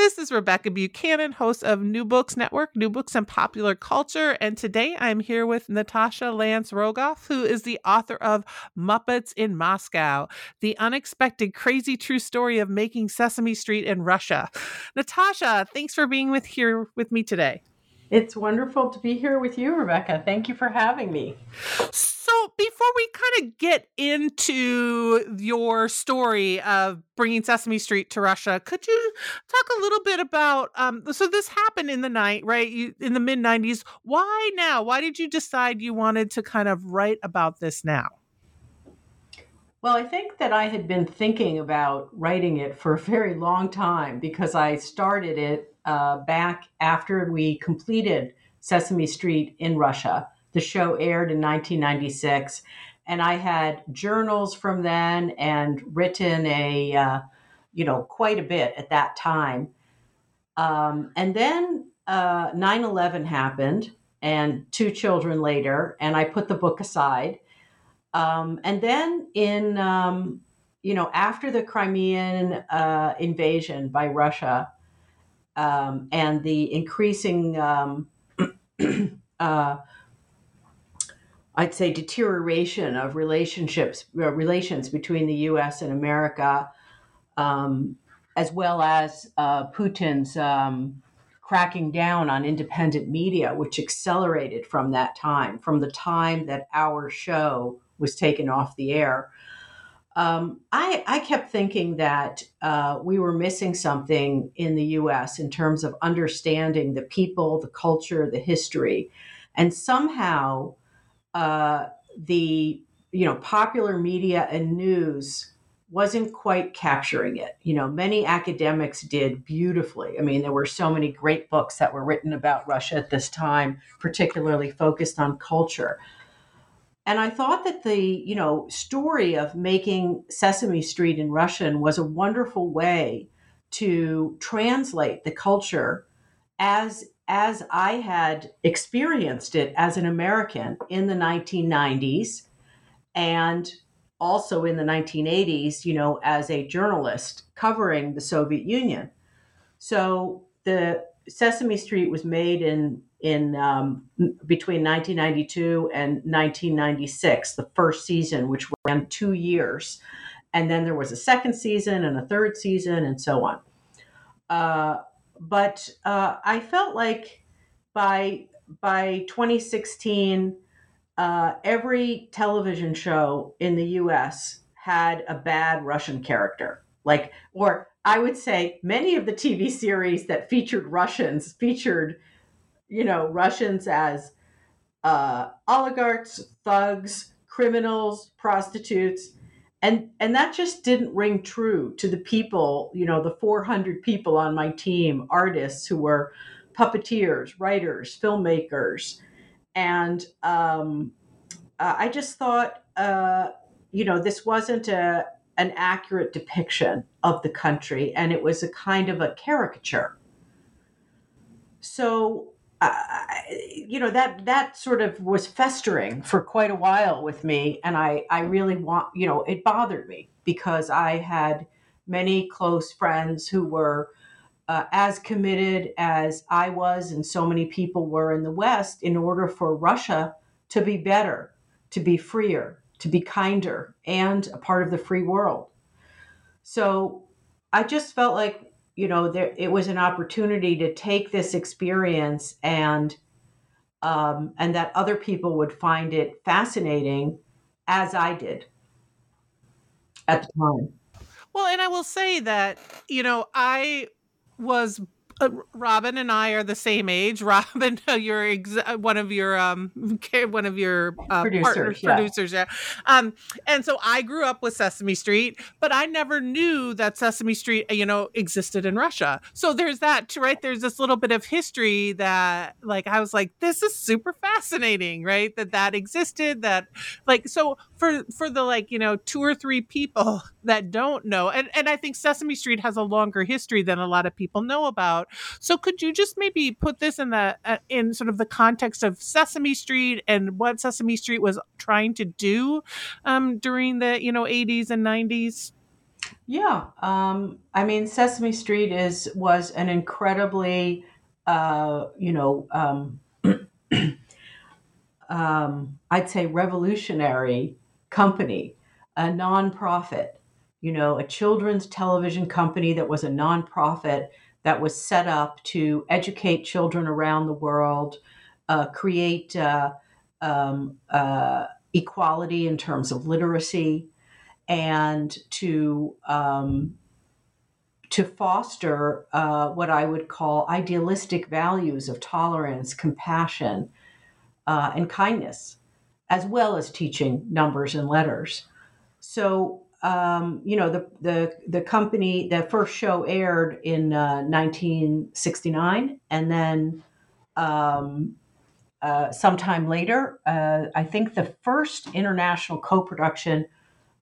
This is Rebecca Buchanan, host of New Books Network, New Books and Popular Culture. And today I'm here with Natasha Lance Rogoff, who is the author of Muppets in Moscow The Unexpected Crazy True Story of Making Sesame Street in Russia. Natasha, thanks for being with here with me today. It's wonderful to be here with you, Rebecca. Thank you for having me. So, before we kind of get into your story of bringing Sesame Street to Russia, could you talk a little bit about? Um, so, this happened in the night, right? You, in the mid 90s. Why now? Why did you decide you wanted to kind of write about this now? Well, I think that I had been thinking about writing it for a very long time because I started it uh, back after we completed Sesame Street in Russia. The show aired in 1996, and I had journals from then and written a, uh, you know, quite a bit at that time. Um, and then uh, 9 11 happened, and two children later, and I put the book aside. Um, and then in, um, you know, after the Crimean uh, invasion by Russia, um, and the increasing, um, uh, I'd say, deterioration of relationships, uh, relations between the U.S. and America, um, as well as uh, Putin's um, cracking down on independent media, which accelerated from that time, from the time that our show was taken off the air um, I, I, kept thinking that uh, we were missing something in the US in terms of understanding the people, the culture, the history. And somehow uh, the you know popular media and news wasn't quite capturing it. You know, many academics did beautifully. I mean, there were so many great books that were written about Russia at this time, particularly focused on culture. And I thought that the, you know, story of making Sesame Street in Russian was a wonderful way to translate the culture as as I had experienced it as an American in the 1990s and also in the 1980s, you know, as a journalist covering the Soviet Union. So the Sesame Street was made in in um, between 1992 and 1996, the first season, which ran two years, and then there was a second season and a third season, and so on. Uh, but uh, I felt like by by 2016, uh, every television show in the U.S. had a bad Russian character, like or I would say many of the TV series that featured Russians featured you know, Russians as uh, oligarchs, thugs, criminals, prostitutes. And, and that just didn't ring true to the people, you know, the 400 people on my team, artists who were puppeteers, writers, filmmakers. And um, uh, I just thought, uh, you know, this wasn't a, an accurate depiction of the country, and it was a kind of a caricature. So you know that that sort of was festering for quite a while with me and i i really want you know it bothered me because i had many close friends who were uh, as committed as i was and so many people were in the west in order for russia to be better to be freer to be kinder and a part of the free world. So i just felt like you know, there it was an opportunity to take this experience and um, and that other people would find it fascinating, as I did at the time. Well, and I will say that you know I was uh, Robin and I are the same age. Robin, you're ex- uh, one of your um one of your uh, producers, partners, yeah. producers, yeah. Um, and so I grew up with Sesame Street, but I never knew that Sesame Street, you know, existed in Russia. So there's that, right? There's this little bit of history that, like, I was like, this is super fascinating, right? That that existed. That, like, so for for the like, you know, two or three people that don't know, and and I think Sesame Street has a longer history than a lot of people know about so could you just maybe put this in the uh, in sort of the context of Sesame Street and what Sesame Street was trying to do um, during the you know 80s and 90s? Yeah, um, I mean Sesame Street is was an incredibly uh, you know um, um, I'd say revolutionary company, a nonprofit. You know, a children's television company that was a nonprofit that was set up to educate children around the world, uh, create uh, um, uh, equality in terms of literacy, and to um, to foster uh, what I would call idealistic values of tolerance, compassion, uh, and kindness, as well as teaching numbers and letters. So um, you know, the, the, the company, the first show aired in uh, 1969. And then um, uh, sometime later, uh, I think the first international co production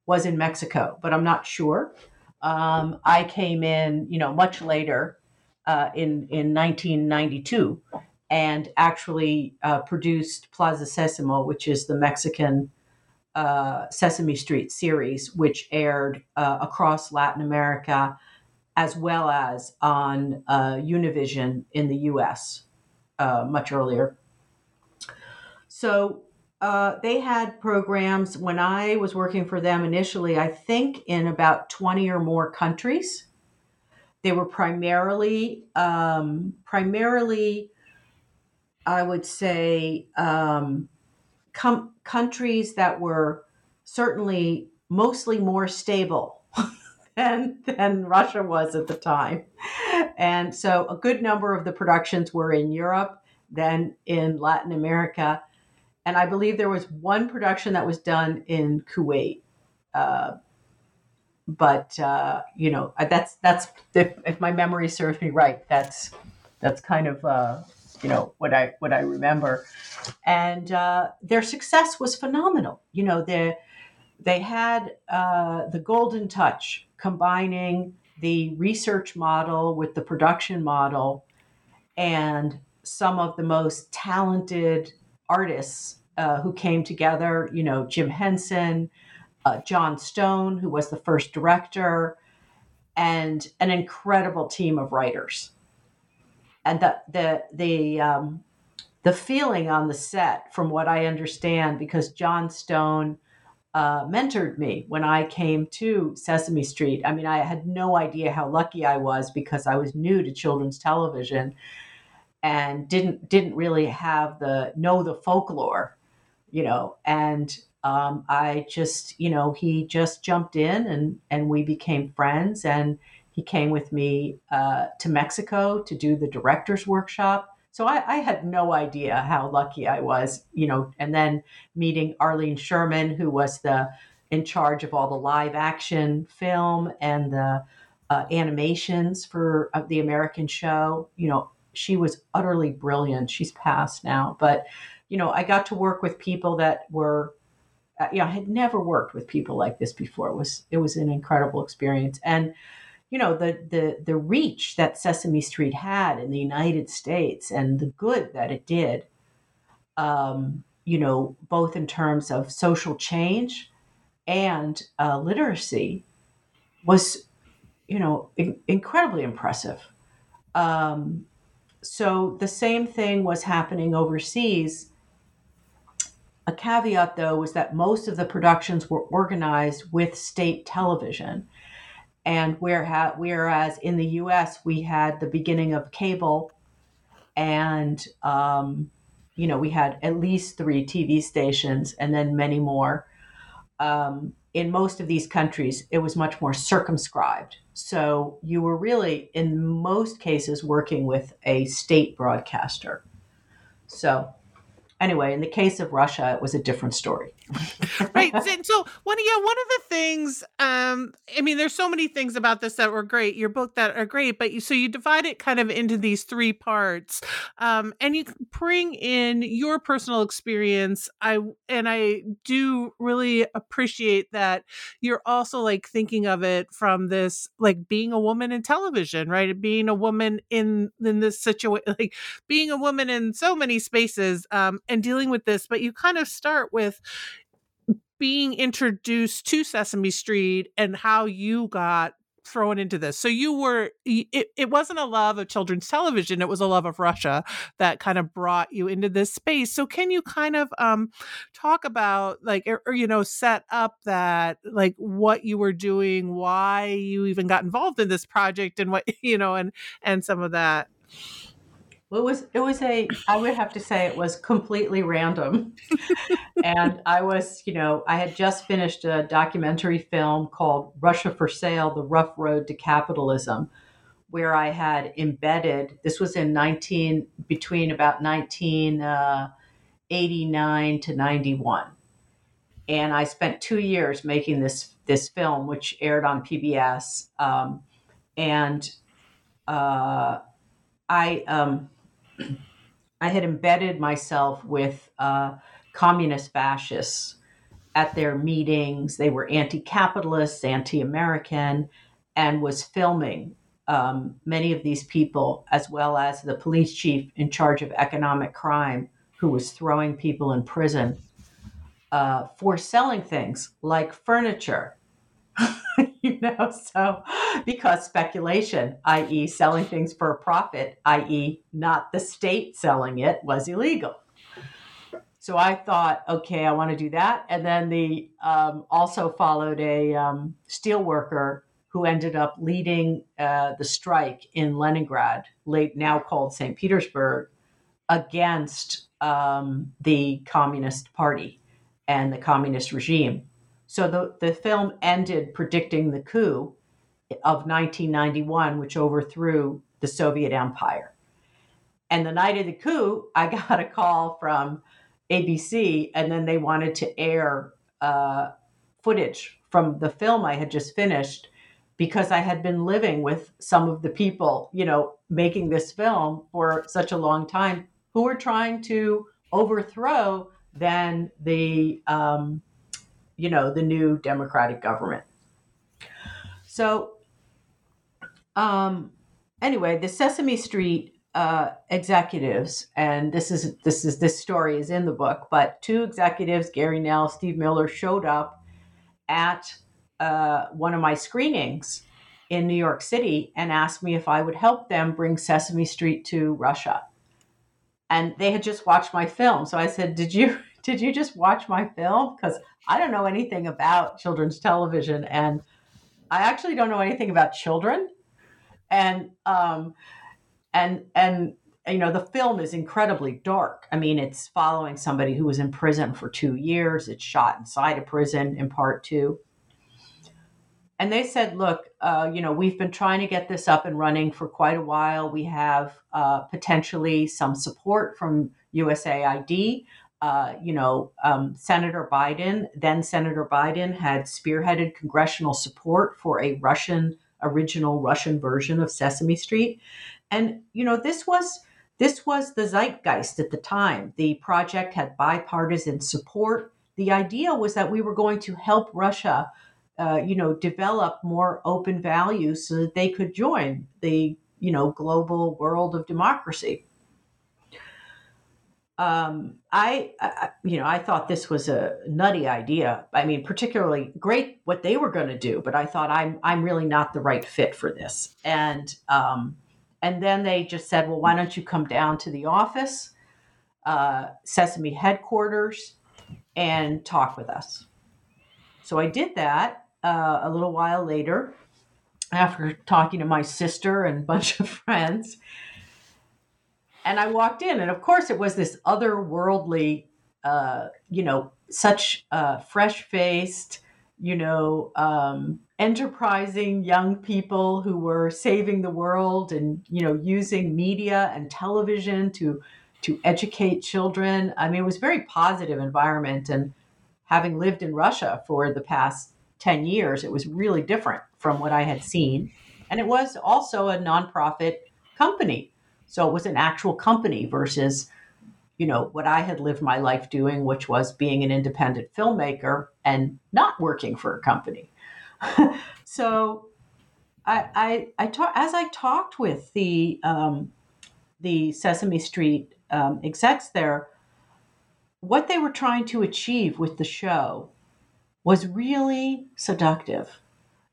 was in Mexico, but I'm not sure. Um, I came in, you know, much later uh, in, in 1992 and actually uh, produced Plaza Sesamo, which is the Mexican uh, Sesame Street series, which aired uh, across Latin America as well as on uh, Univision in the US uh, much earlier. So uh, they had programs when I was working for them initially, I think in about 20 or more countries. They were primarily, um, primarily, I would say, um, com- countries that were certainly mostly more stable than, than Russia was at the time. And so a good number of the productions were in Europe, then in Latin America. And I believe there was one production that was done in Kuwait. Uh, but uh, you know that's that's if, if, my memory serves me right, that's that's kind of uh, you know what I what I remember, and uh, their success was phenomenal. You know they they had uh, the golden touch, combining the research model with the production model, and some of the most talented artists uh, who came together. You know Jim Henson, uh, Jon Stone, who was the first director, and an incredible team of writers and the the the um, the feeling on the set, from what I understand, because Jon Stone uh, mentored me when I came to Sesame Street. I mean, I had no idea how lucky I was because I was new to children's television and didn't didn't really have the know the folklore, you know. And um, I just, you know, he just jumped in and and we became friends and he came with me uh, to Mexico to do the director's workshop. So I, I, had no idea how lucky I was, you know, and then meeting Arlene Sherman, who was the in charge of all the live action film and the uh, animations for uh, the American show. You know, she was utterly brilliant. She's passed now, but you know, I got to work with people that were, uh, you know, I had never worked with people like this before. It was it was an incredible experience, and you know the the the reach that Sesame Street had in the United States and the good that it did. Um, you know, both in terms of social change and uh, literacy, was you know in- incredibly impressive. Um, so the same thing was happening overseas. A caveat, though, was that most of the productions were organized with state television And where whereas in the US, we had the beginning of cable and, um, you know, we had at least three TV stations and then many more. Um, in most of these countries, it was much more circumscribed. So you were really, in most cases, working with a state broadcaster. So anyway, in the case of Russia, it was a different story. right. So one, yeah, one of the things, um, I mean, there's so many things about this that were great. Your book that are great, but you, so you divide it kind of into these three parts, um, and you bring in your personal experience. I and I do really appreciate that you're also like thinking of it from this, like being a woman in television, right? Being a woman in in this situation, like being a woman in so many spaces, um, and dealing with this. But you kind of start with being introduced to Sesame Street and how you got thrown into this. So you were it, it wasn't a love of children's television, it was a love of Russia that kind of brought you into this space. So can you kind of um talk about like or, or you know set up that like what you were doing, why you even got involved in this project and what you know and and some of that. Well, it was it was a I would have to say it was completely random, and I was you know I had just finished a documentary film called Russia for Sale: The Rough Road to Capitalism, where I had embedded. This was in nineteen between about nineteen uh, eighty nine to ninety one, and I spent two years making this this film, which aired on PBS, um, and uh, I. Um, I had embedded myself with uh, communist fascists at their meetings. They were anti capitalists, anti American, and was filming um, many of these people, as well as the police chief in charge of economic crime, who was throwing people in prison uh, for selling things like furniture you know, so because speculation, i.e., selling things for a profit, i.e., not the state selling it, was illegal. So I thought, okay, I want to do that. And then the um, also followed a um, steel worker who ended up leading uh, the strike in Leningrad, late now called St. Petersburg, against um, the Communist Party and the communist regime. So the, the film ended predicting the coup of 1991, which overthrew the Soviet Empire. And the night of the coup, I got a call from ABC, and then they wanted to air uh, footage from the film I had just finished because I had been living with some of the people, you know, making this film for such a long time who were trying to overthrow then the um, you know, the new democratic government. So, um, anyway, the Sesame Street uh, executives, and this is this is this story is in the book, but two executives, Gary Knell, Steve Miller, showed up at uh, one of my screenings in New York City and asked me if I would help them bring Sesame Street to Russia. And they had just watched my film, so I said, "Did you did you just watch my film? Because I don't know anything about children's television, and I actually don't know anything about children. And um, and and you know the film is incredibly dark. I mean, it's following somebody who was in prison for two years. It's shot inside a prison in part two. And they said, look, uh, you know, we've been trying to get this up and running for quite a while. We have uh, potentially some support from USAID uh, you know, um, Senator Biden, then Senator Biden, had spearheaded congressional support for a Russian, original Russian version of Sesame Street, and you know, this was this was the zeitgeist at the time. The project had bipartisan support. The idea was that we were going to help Russia, uh, you know, develop more open values so that they could join the you know global world of democracy um, I, I, you know, I thought this was a nutty idea. I mean, particularly great what they were going to do, but I thought I'm, I'm really not the right fit for this. And, um, and then they just said, well, why don't you come down to the office, uh, Sesame headquarters, and talk with us. So I did that uh, a little while later, after talking to my sister and a bunch of friends. And I walked in, and of course, it was this otherworldly, uh, you know, such fresh faced, you know, um, enterprising young people who were saving the world and, you know, using media and television to to educate children. I mean, it was a very positive environment. And having lived in Russia for the past 10 years, it was really different from what I had seen. And it was also a nonprofit company. So it was an actual company versus, you know, what I had lived my life doing, which was being an independent filmmaker and not working for a company. so I, I, I talk, as I talked with the, um, the Sesame Street um, execs there, what they were trying to achieve with the show was really seductive.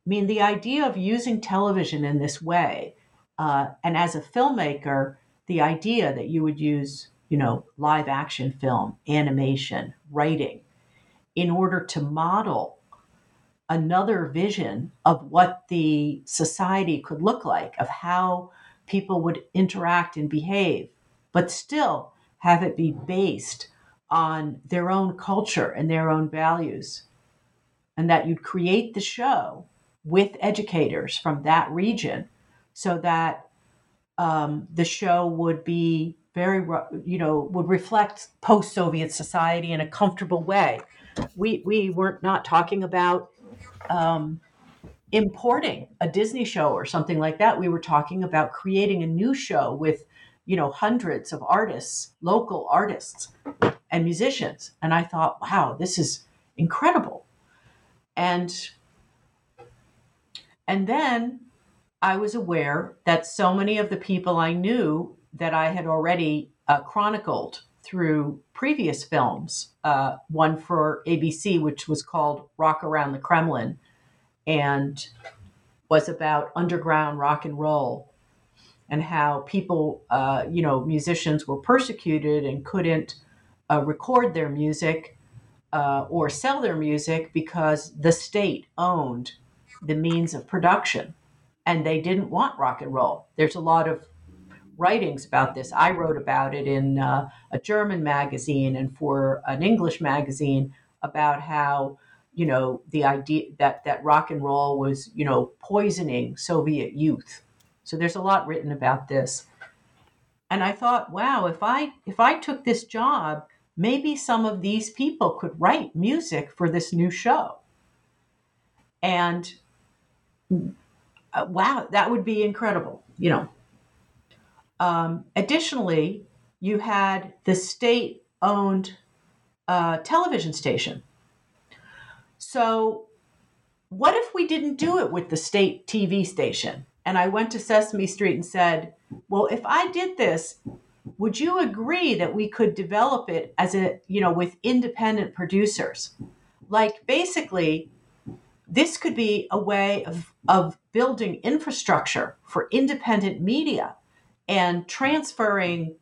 I mean, the idea of using television in this way, uh, and as a filmmaker, the idea that you would use, you know, live action film, animation, writing, in order to model another vision of what the society could look like, of how people would interact and behave, but still have it be based on their own culture and their own values. And that you'd create the show with educators from that region so that um, the show would be very, you know, would reflect post Soviet society in a comfortable way. We, we weren't not talking about um, importing a Disney show or something like that. We were talking about creating a new show with, you know, hundreds of artists, local artists and musicians. And I thought, wow, this is incredible. And and then I was aware that so many of the people I knew that I had already uh, chronicled through previous films, uh, one for ABC, which was called Rock Around the Kremlin, and was about underground rock and roll and how people, uh, you know, musicians were persecuted and couldn't uh, record their music uh, or sell their music because the state owned the means of production and they didn't want rock and roll. There's a lot of writings about this. I wrote about it in uh, a German magazine and for an English magazine about how you know the idea that that rock and roll was you know poisoning Soviet youth. So there's a lot written about this. And I thought, wow, if I if I took this job maybe some of these people could write music for this new show. And uh, wow, that would be incredible, you know. Um, additionally, you had the state owned uh, television station. So, what if we didn't do it with the state TV station? And I went to Sesame Street and said, well, if I did this, would you agree that we could develop it as a you know with independent producers like basically this could be a way of of building infrastructure for independent media and transferring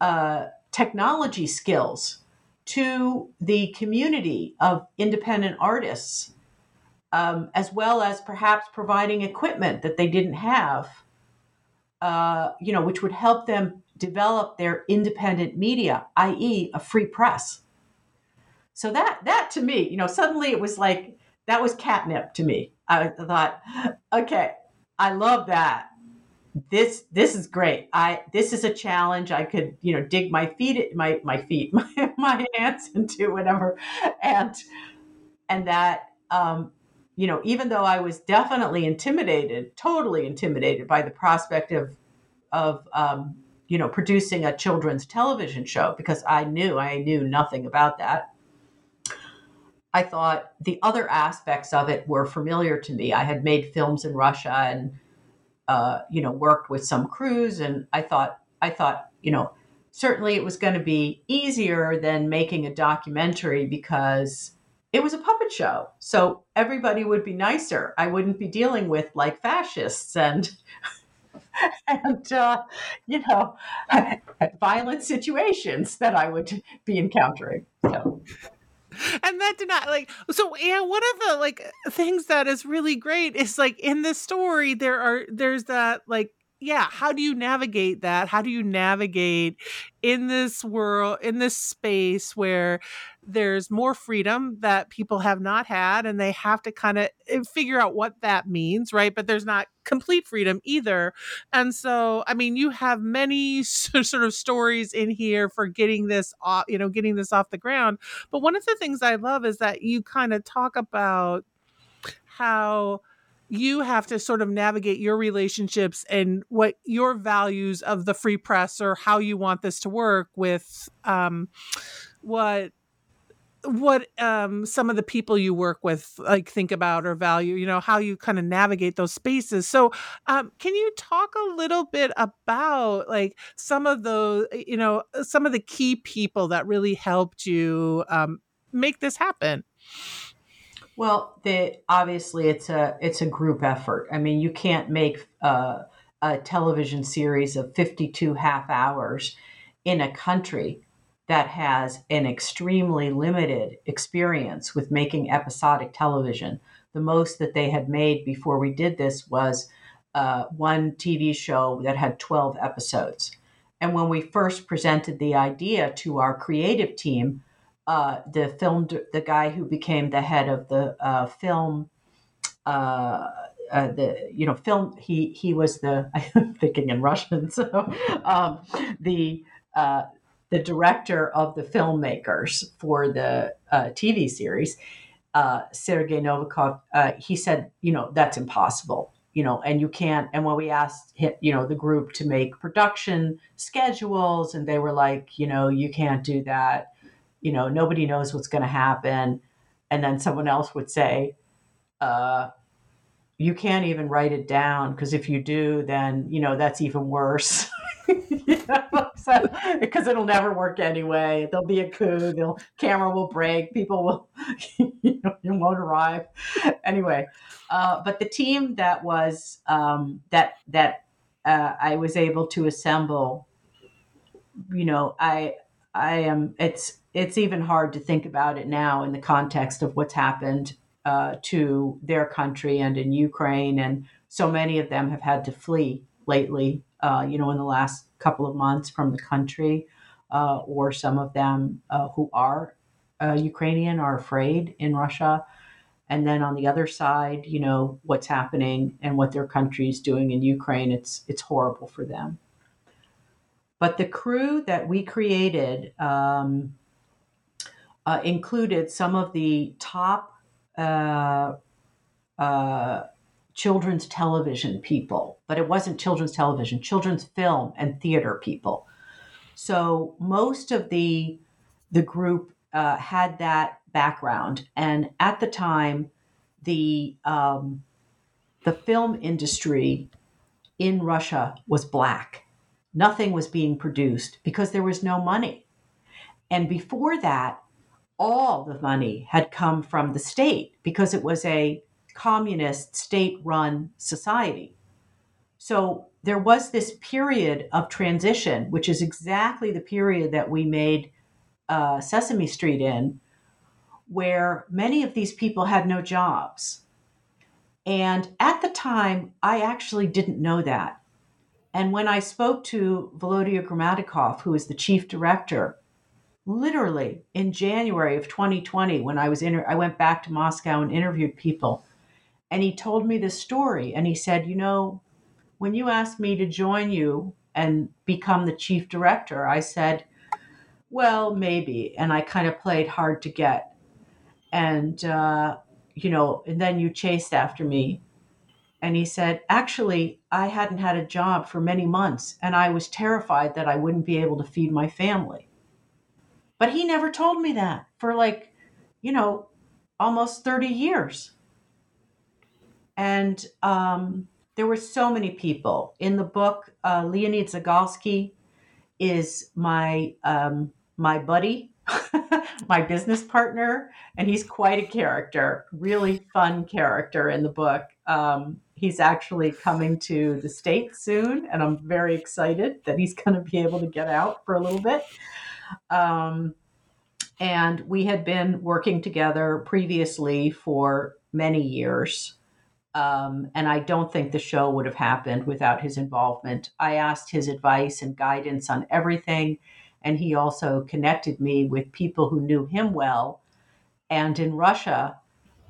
uh, technology skills to the community of independent artists um, as well as perhaps providing equipment that they didn't have uh, you know which would help them develop their independent media, i.e., a free press. So that that to me, you know, suddenly it was like that was catnip to me. I thought, okay, I love that. This this is great. I this is a challenge. I could you know dig my feet my my feet my, my hands into whatever, and and that um, you know even though I was definitely intimidated, totally intimidated by the prospect of of um, you know, producing a children's television show because I knew I knew nothing about that. I thought the other aspects of it were familiar to me. I had made films in Russia and uh, you know worked with some crews, and I thought I thought you know certainly it was going to be easier than making a documentary because it was a puppet show, so everybody would be nicer. I wouldn't be dealing with like fascists and and uh, you know violent situations that I would be encountering. So. and that did not like so yeah one of the like things that is really great is like in this story there are there's that like yeah how do you navigate that? How do you navigate in this world in this space where there's more freedom that people have not had and they have to kind of eh, figure out what that means right? But there's not complete freedom either. And so i mean you have many sort of stories in here for getting this off you know getting this off the ground. But one of the things i love is that you kind of talk about how you have to sort of navigate your relationships and what your values of the free press or how you want this to work with um, what what um, some of the people you work with like think about or value you know how you kind of navigate those spaces. So um, can you talk a little bit about like some of those you know some of the key people that really helped you um, make this happen well, obviously it's a it's a group effort. I mean, you can't make uh, a television series of 52 half hours in a country that has an extremely limited experience with making episodic television. The most that they had made before we did this was uh, one TV show that had 12 episodes. And when we first presented the idea to our creative team, uh, the film, the guy who became the head of the uh, film, uh, uh the you know film, he he was the I'm thinking in Russian, so um, the uh, the director of the filmmakers for the uh, TV series, Sergei Novikov. he said, you know, that's impossible you know, and you can't. And when we asked, you know, the group to make production schedules, and they were like, you know, you can't do that you know, nobody knows what's going to happen. And then someone else would say, uh, you can't even write it down because if you do, then, you know, that's even worse. so, because it'll never work anyway. There'll be a coup. The camera will break. People will, you know, you won't arrive. Anyway, uh, but the team that was um, that that uh, I was able to assemble, you know, I I am. It's it's even hard to think about it now in the context of what's happened uh, to their country and in Ukraine. And so many of them have had to flee lately, uh, you know, in the last couple of months from the country, uh, or some of them uh, who are uh, Ukrainian are afraid in Russia. And then on the other side, you know, what's happening and what their country is doing in Ukraine, it's, it's horrible for them. But the crew that we created, um, uh, included some of the top uh, uh, children's television people, but it wasn't children's television, children's film and theater people. So most of the the group uh, had that background, and at the time, the um, the film industry in Russia was black. Nothing was being produced because there was no money. And before that, all the money had come from the state because it was a communist state run society. So there was this period of transition, which is exactly the period that we made uh, Sesame Street in, where many of these people had no jobs. And at the time, I actually didn't know that. And when I spoke to Volodya Gramatikov, who is the chief director, literally in January of 2020 when I was in I went back to Moscow and interviewed people and he told me this story and he said, "You know, when you asked me to join you and become the chief director, I said, well, maybe." And I kind of played hard to get. And uh, you know, and then you chased after me. And he said, Actually, I hadn't had a job for many months, and I was terrified that I wouldn't be able to feed my family. But he never told me that for like, you know, almost 30 years. And um, there were so many people. In the book, uh, Leonid Zagalsky is my um, my buddy, my business partner, and he's quite a character, really fun character in the book. Um, he's actually coming to the state soon, and I'm very excited that he's going to be able to get out for a little bit. Um, and we had been working together previously for many years. Um, and I don't think the show would have happened without his involvement. I asked his advice and guidance on everything, and he also connected me with people who knew him well. And in Russia,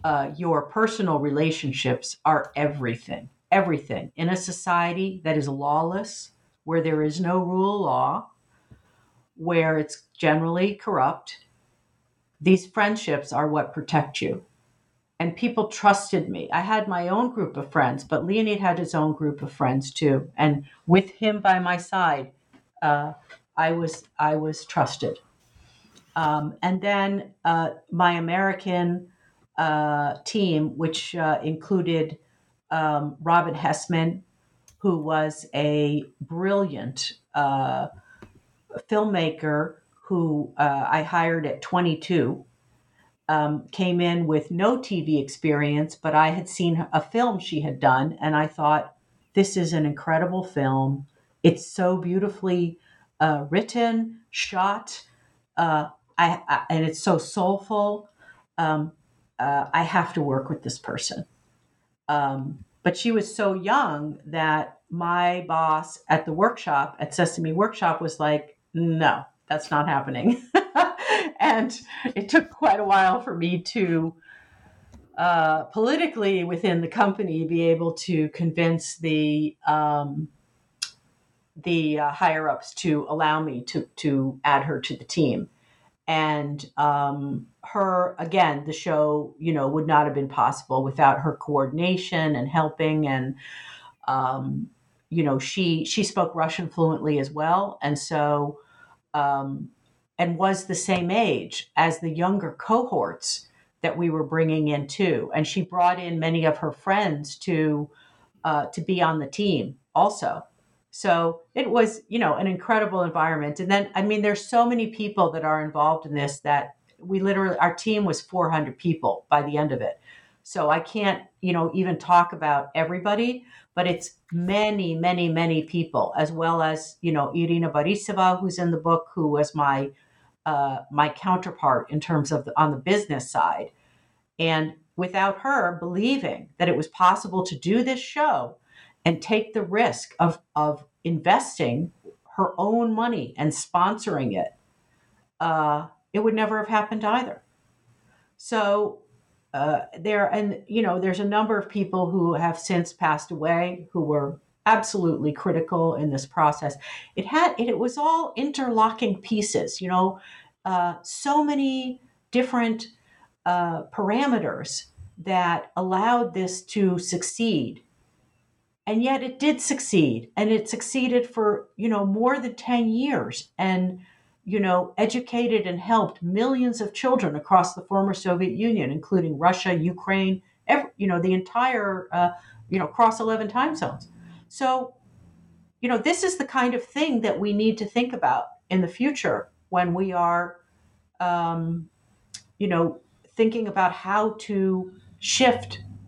uh, your personal relationships are everything. Everything. In a society that is lawless, where there is no rule of law, where it's generally corrupt, these friendships are what protect you and people trusted me. I had my own group of friends, but Leonid had his own group of friends too. And with him by my side, uh, I was I was trusted. Um, and then uh, my American uh, team, which uh, included um, Robin Hessman, who was a brilliant uh, filmmaker who uh, I hired at 22 um, came in with no TV experience, but I had seen a film she had done, and I thought, this is an incredible film. It's so beautifully uh, written, shot, uh, I, I, and it's so soulful. Um, uh, I have to work with this person. Um, but she was so young that my boss at the workshop, at Sesame Workshop, was like, no, that's not happening. and it took quite a while for me to uh, politically within the company be able to convince the um, the uh, higher ups to allow me to to add her to the team and um, her again the show you know would not have been possible without her coordination and helping and um, you know she she spoke russian fluently as well and so um, and was the same age as the younger cohorts that we were bringing in too. And she brought in many of her friends to uh, to be on the team also. So it was, you know, an incredible environment. And then, I mean, there's so many people that are involved in this that we literally, our team was 400 people by the end of it. So I can't, you know, even talk about everybody, but it's many, many, many people, as well as, you know, Irina Borisova, who's in the book, who was my uh, my counterpart in terms of the, on the business side. And without her believing that it was possible to do this show and take the risk of, of investing her own money and sponsoring it, uh, it would never have happened either. So uh, there, and you know, there's a number of people who have since passed away who were absolutely critical in this process. It had it, was all interlocking pieces, you know, uh, so many different uh, parameters that allowed this to succeed. And yet it did succeed, and it succeeded for you know more than ten years, and you know educated and helped millions of children across the former Soviet Union, including Russia, Ukraine, every, you know the entire uh, you know across eleven time zones. So, you know, this is the kind of thing that we need to think about in the future when we are, um, you know, thinking about how to shift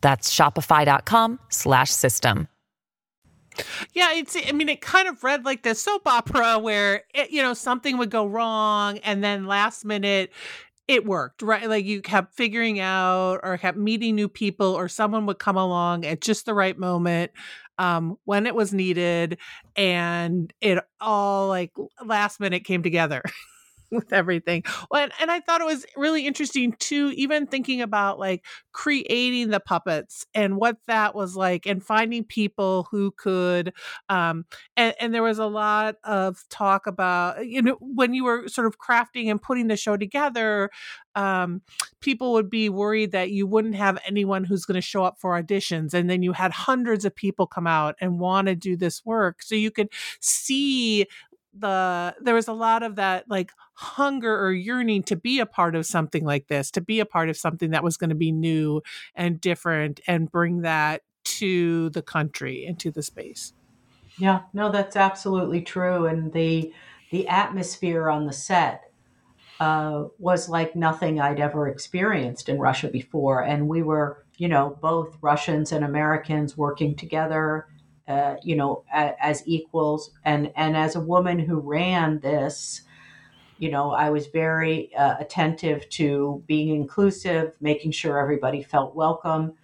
That's shopify.com slash system. Yeah, it's. I mean, it kind of read like the soap opera where it, you know something would go wrong, and then last minute it worked, right? Like you kept figuring out or kept meeting new people or someone would come along at just the right moment um when it was needed and it all like last minute came together. with everything. and, and I thought it was really interesting too, even thinking about like creating the puppets and what that was like and finding people who could um and, and there was a lot of talk about you know when you were sort of crafting and putting the show together um, people would be worried that you wouldn't have anyone who's going to show up for auditions. And then you had hundreds of people come out and want to do this work. So you could see the there was a lot of that like hunger or yearning to be a part of something like this, to be a part of something that was going to be new and different and bring that to the country and to the space. Yeah, no, that's absolutely true. And the the atmosphere on the set uh, was like nothing I'd ever experienced in Russia before. And we were, you know, both Russians and Americans working together, uh, you know, a, as equals. And and as a woman who ran this, you know, I was very uh, attentive to being inclusive, making sure everybody felt welcome,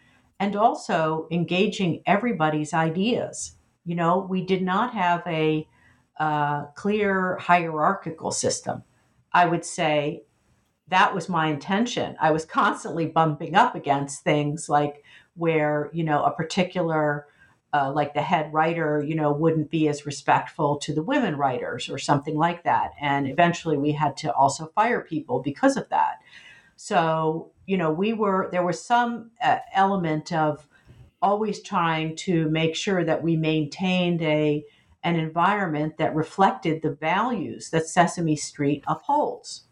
and also engaging everybody's ideas. You know, we did not have a uh, clear hierarchical system. I would say that was my intention. I was constantly bumping up against things like where, you know, a particular, uh, like the head writer, you know, wouldn't be as respectful to the women writers or something like that. And eventually we had to also fire people because of that. So, you know, we were, there was some uh, element of always trying to make sure that we maintained a, an environment that reflected the values that Sesame Street upholds.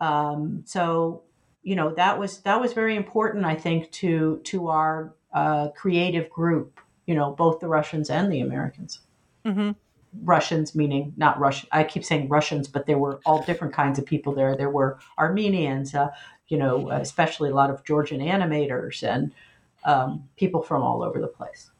Um, so, you know, that was that was very important, I think, to to our uh, creative group. You know, both the Russians and the Americans. Mm-hmm. Russians meaning not Russian. I keep saying Russians, but there were all different kinds of people there. There were Armenians, uh, you know, especially a lot of Georgian animators and um, people from all over the place.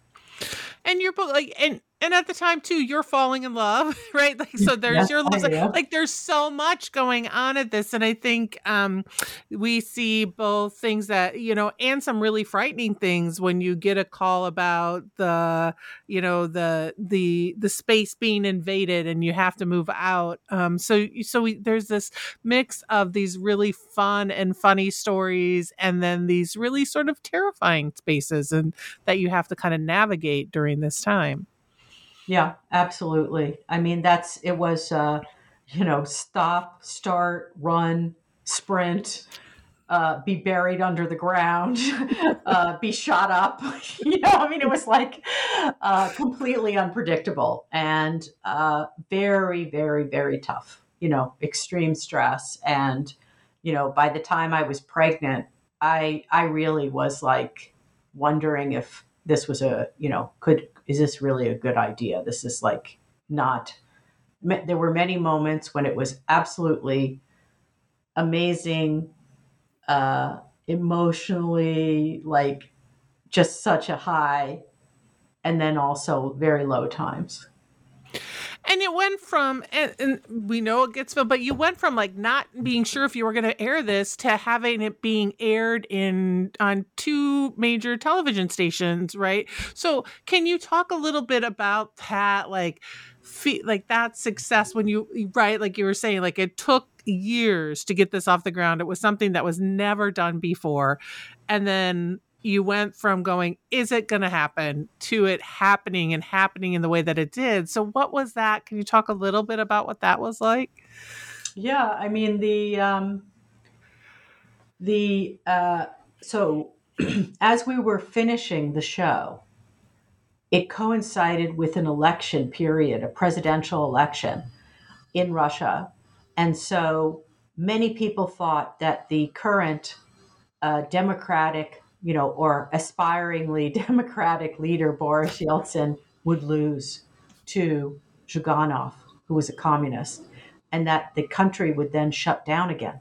And your book, like, and and at the time too you're falling in love right? Like so there's yes, your love like, like there's so much going on at this and i think um we see both things that you know and some really frightening things when you get a call about the you know the the the space being invaded and you have to move out. Um so so we, there's this mix of these really fun and funny stories and then these really sort of terrifying spaces and that you have to kind of navigate during this time yeah, absolutely. I mean, that's it was, uh, you know, stop, start, run, sprint, uh, be buried under the ground, uh, be shot up. you know, I mean, it was like uh, completely unpredictable and uh, very, very, very tough. You know, extreme stress, and you know, by the time I was pregnant, I I really was like wondering if this was a you know could is this really a good idea? This is like not. There were many moments when it was absolutely amazing, uh, emotionally, like just such a high, and then also very low times it went from and, and, we know it gets filmed, but you went from like not being sure if you were going to air this to having it being aired in on two major television stations right? So can you talk a little bit about that like fe- like that success when you right like you were saying like it took years to get this off the ground. It was something that was never done before. And then you went from going, is it going to happen to it happening and happening in the way that it did. So, what was that? Can you talk a little bit about what that was like? Yeah, I mean, the, um, the, uh, so as we were finishing the show, it coincided with an election period, a presidential election in Russia. And so many people thought that the current uh, Democratic you know, or aspiringly Democratic leader Boris Yeltsin would lose to Zyuganov, who was a communist, and that the country would then shut down again.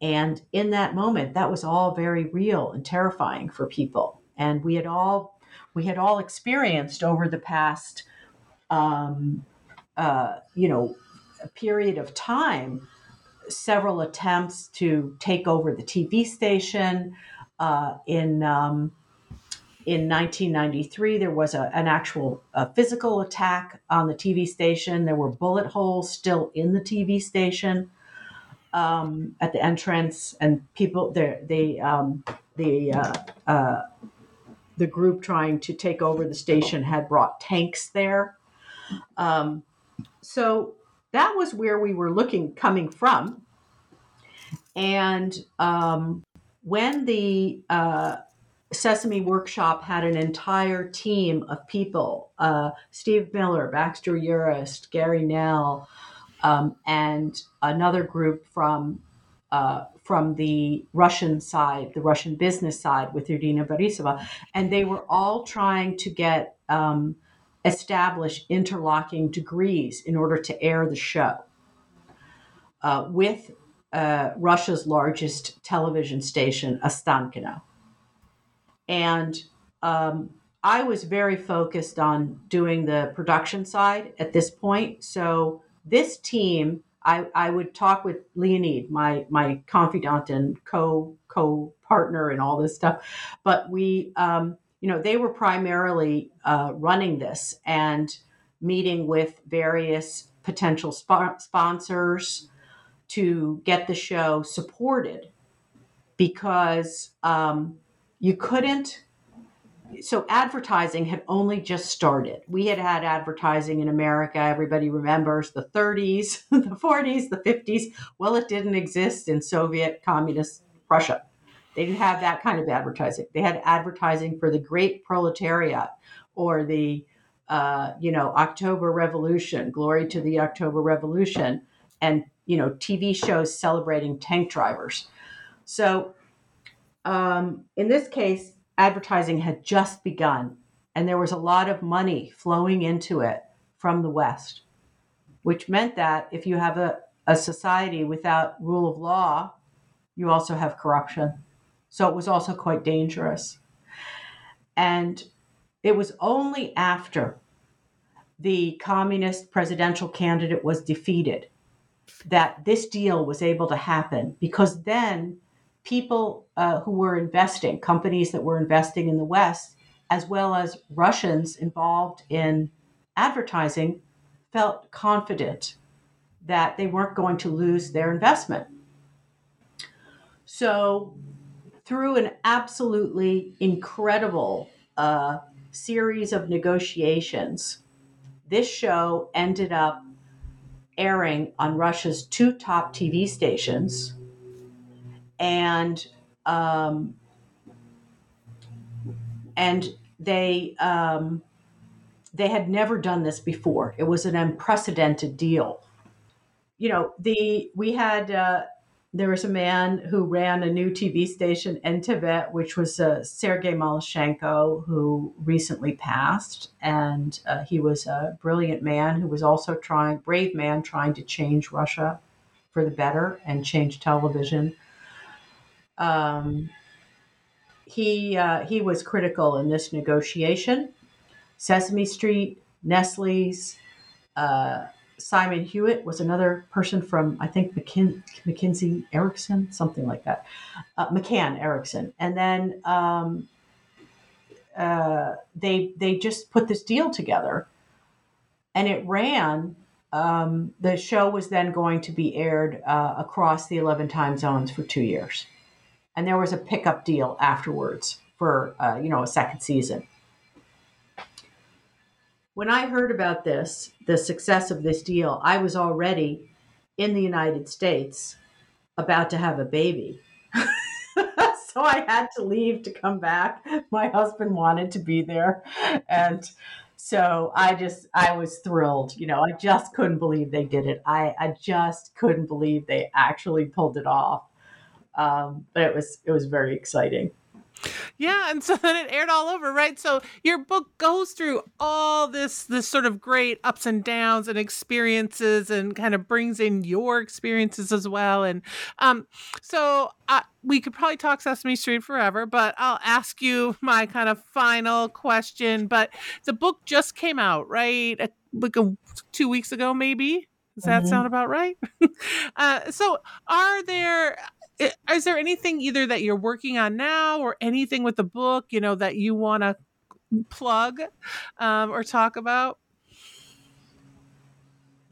And in that moment, that was all very real and terrifying for people. And we had all we had all experienced over the past, um, uh, you know, a period of time, several attempts to take over the TV station, uh, in um, in 1993, there was a, an actual a physical attack on the TV station. There were bullet holes still in the TV station um, at the entrance, and people there they um, the uh, uh, the group trying to take over the station had brought tanks there. Um, so that was where we were looking coming from, and um, when the uh, Sesame Workshop had an entire team of people uh, Steve Miller, Baxter Urist, Gary Knell, um, and another group from. Uh, from the Russian side, the Russian business side with Irina Borisova, and they were all trying to get um, establish interlocking degrees in order to air the show uh, with uh, Russia's largest television station, Ostankino. And um, I was very focused on doing the production side at this point. So this team, I, I would talk with Leonid, my my confidant and co co partner and all this stuff. But we, um, you know, they were primarily uh, running this and meeting with various potential sp- sponsors to get the show supported because um, you couldn't so advertising had only just started. We had had advertising in America. Everybody remembers the 30s, the 40s, the 50s. Well, it didn't exist in Soviet communist Russia. They didn't have that kind of advertising. They had advertising for the great proletariat or the, uh, you know, October Revolution, glory to the October Revolution, and you know, TV shows celebrating tank drivers. So um, in this case, advertising had just begun, and there was a lot of money flowing into it from the West, which meant that if you have a, a society without rule of law, you also have corruption. So it was also quite dangerous. And it was only after the communist presidential candidate was defeated that this deal was able to happen because then people uh, who were investing, companies that were investing in the West, as well as Russians involved in advertising, felt confident that they weren't going to lose their investment. So, through an absolutely incredible uh, series of negotiations, this show ended up airing on Russia's two top TV stations and um, and they um, they had never done this before. It was an unprecedented deal. You know, the we had uh, there was a man who ran a new TV station NTV, which was uh, Sergei Malashenko, who recently passed, and uh, he was a brilliant man who was also trying, brave man, trying to change Russia for the better and change television. Um, he uh, he was critical in this negotiation. Sesame Street, Nestle's, uh, Simon Hewitt was another person from I think McKin- McKinsey Erickson, something like that, uh, McCann Erickson, and then um, uh, they they just put this deal together, and it ran. Um, the show was then going to be aired uh, across the 11 time zones for two years and there was a pickup deal afterwards for uh, you know a second season. When I heard about this, the success of this deal, I was already in the United States about to have a baby. so I had to leave to come back. My husband wanted to be there. And so I just, I was thrilled. You know, I just couldn't believe they did it. I, I just couldn't believe they actually pulled it off. Um, but it was it was very exciting. Yeah, and so then it aired all over, right? So your book goes through all this this sort of great ups and downs and experiences, and kind of brings in your experiences as well. And um, so uh, we could probably talk Sesame Street forever, but I'll ask you my kind of final question. But the book just came out, right? A, like a, two weeks ago, maybe. Does that mm-hmm. sound about right? uh, so, are there is there anything either that you're working on now or anything with the book you know that you want to plug um, or talk about?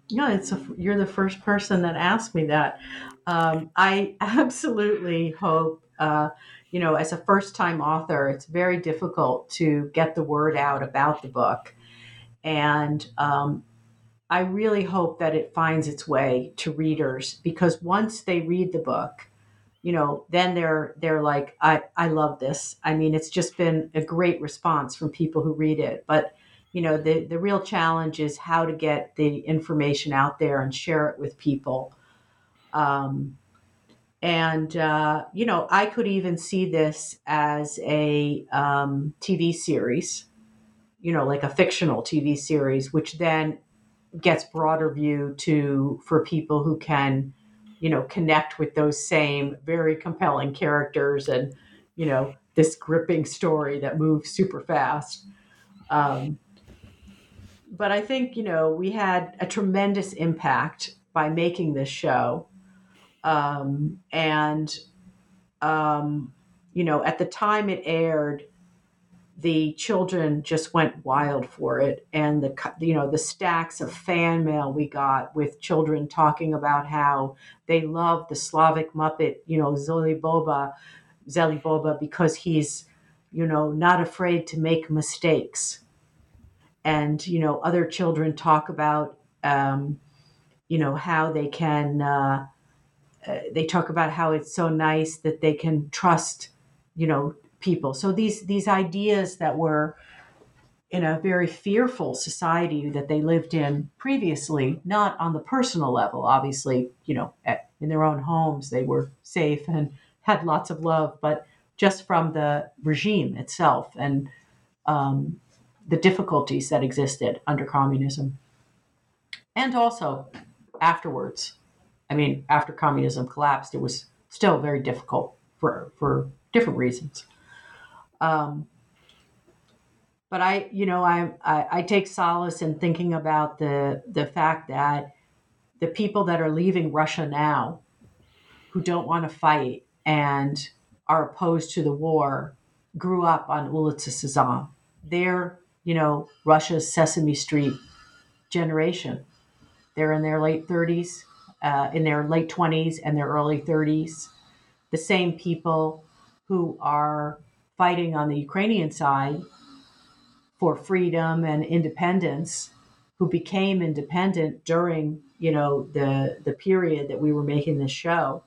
Yeah it's a, you're the first person that asked me that. Um, i absolutely hope uh, you know as a first time author it's very difficult to get the word out about the book. And um, i really hope that it finds its way to readers because once they read the book you know, then they're they're like, I I love this. I mean, it's just been a great response from people who read it. But you know, the the real challenge is how to get the information out there and share it with people. Um, and uh, you know, I could even see this as a um, TV series, you know, like a fictional TV series, which then gets broader view to for people who can you know connect with those same very compelling characters and you know this gripping story that moves super fast. Um, but i think you know we had a tremendous impact by making this show. Um, and um, you know at the time it aired the children just went wild for it. And the you know the stacks of fan mail we got with children talking about how they love the Slavic Muppet you know Zeliboba Zeliboba because he's you know not afraid to make mistakes. And you know other children talk about um, you know how they can uh, uh, they talk about how it's so nice that they can trust you know people. So these these ideas that were in a very fearful society that they lived in previously, not on the personal level, obviously, you know, at, in their own homes they were safe and had lots of love, but just from the regime itself and um, the difficulties that existed under communism, and also afterwards. I mean, after communism collapsed, it was still very difficult for for different reasons. Um, but I, you know, I, I, I take solace in thinking about the the fact that the people that are leaving Russia now, who don't want to fight and are opposed to the war, grew up on Ulitsa Sezam. They're, you know, Russia's Sesame Street generation. They're in their late 30s, uh, in their late 20s and their early 30s. The same people who are fighting on the Ukrainian side for freedom and independence who became independent during you know the the period that we were making this show.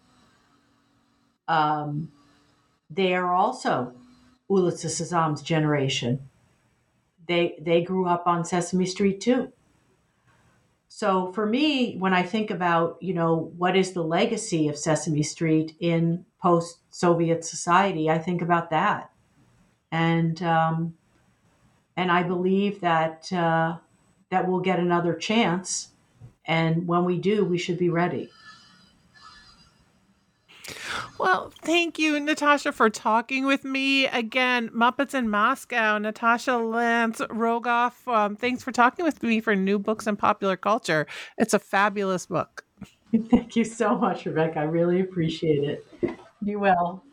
Um, they are also Ulitsa Sezam's generation. They they grew up on Sesame Street too. So for me when I think about you know what is the legacy of Sesame Street in post Soviet society I think about that and um, and I believe that uh, that we'll get another chance, and when we do, we should be ready. Well, thank you, Natasha, for talking with me again. Muppets in Moscow, Natasha Lance Rogoff. Um, thanks for talking with me for New Books in Popular Culture. It's a fabulous book. Thank you so much, Rebecca. I really appreciate it. You well.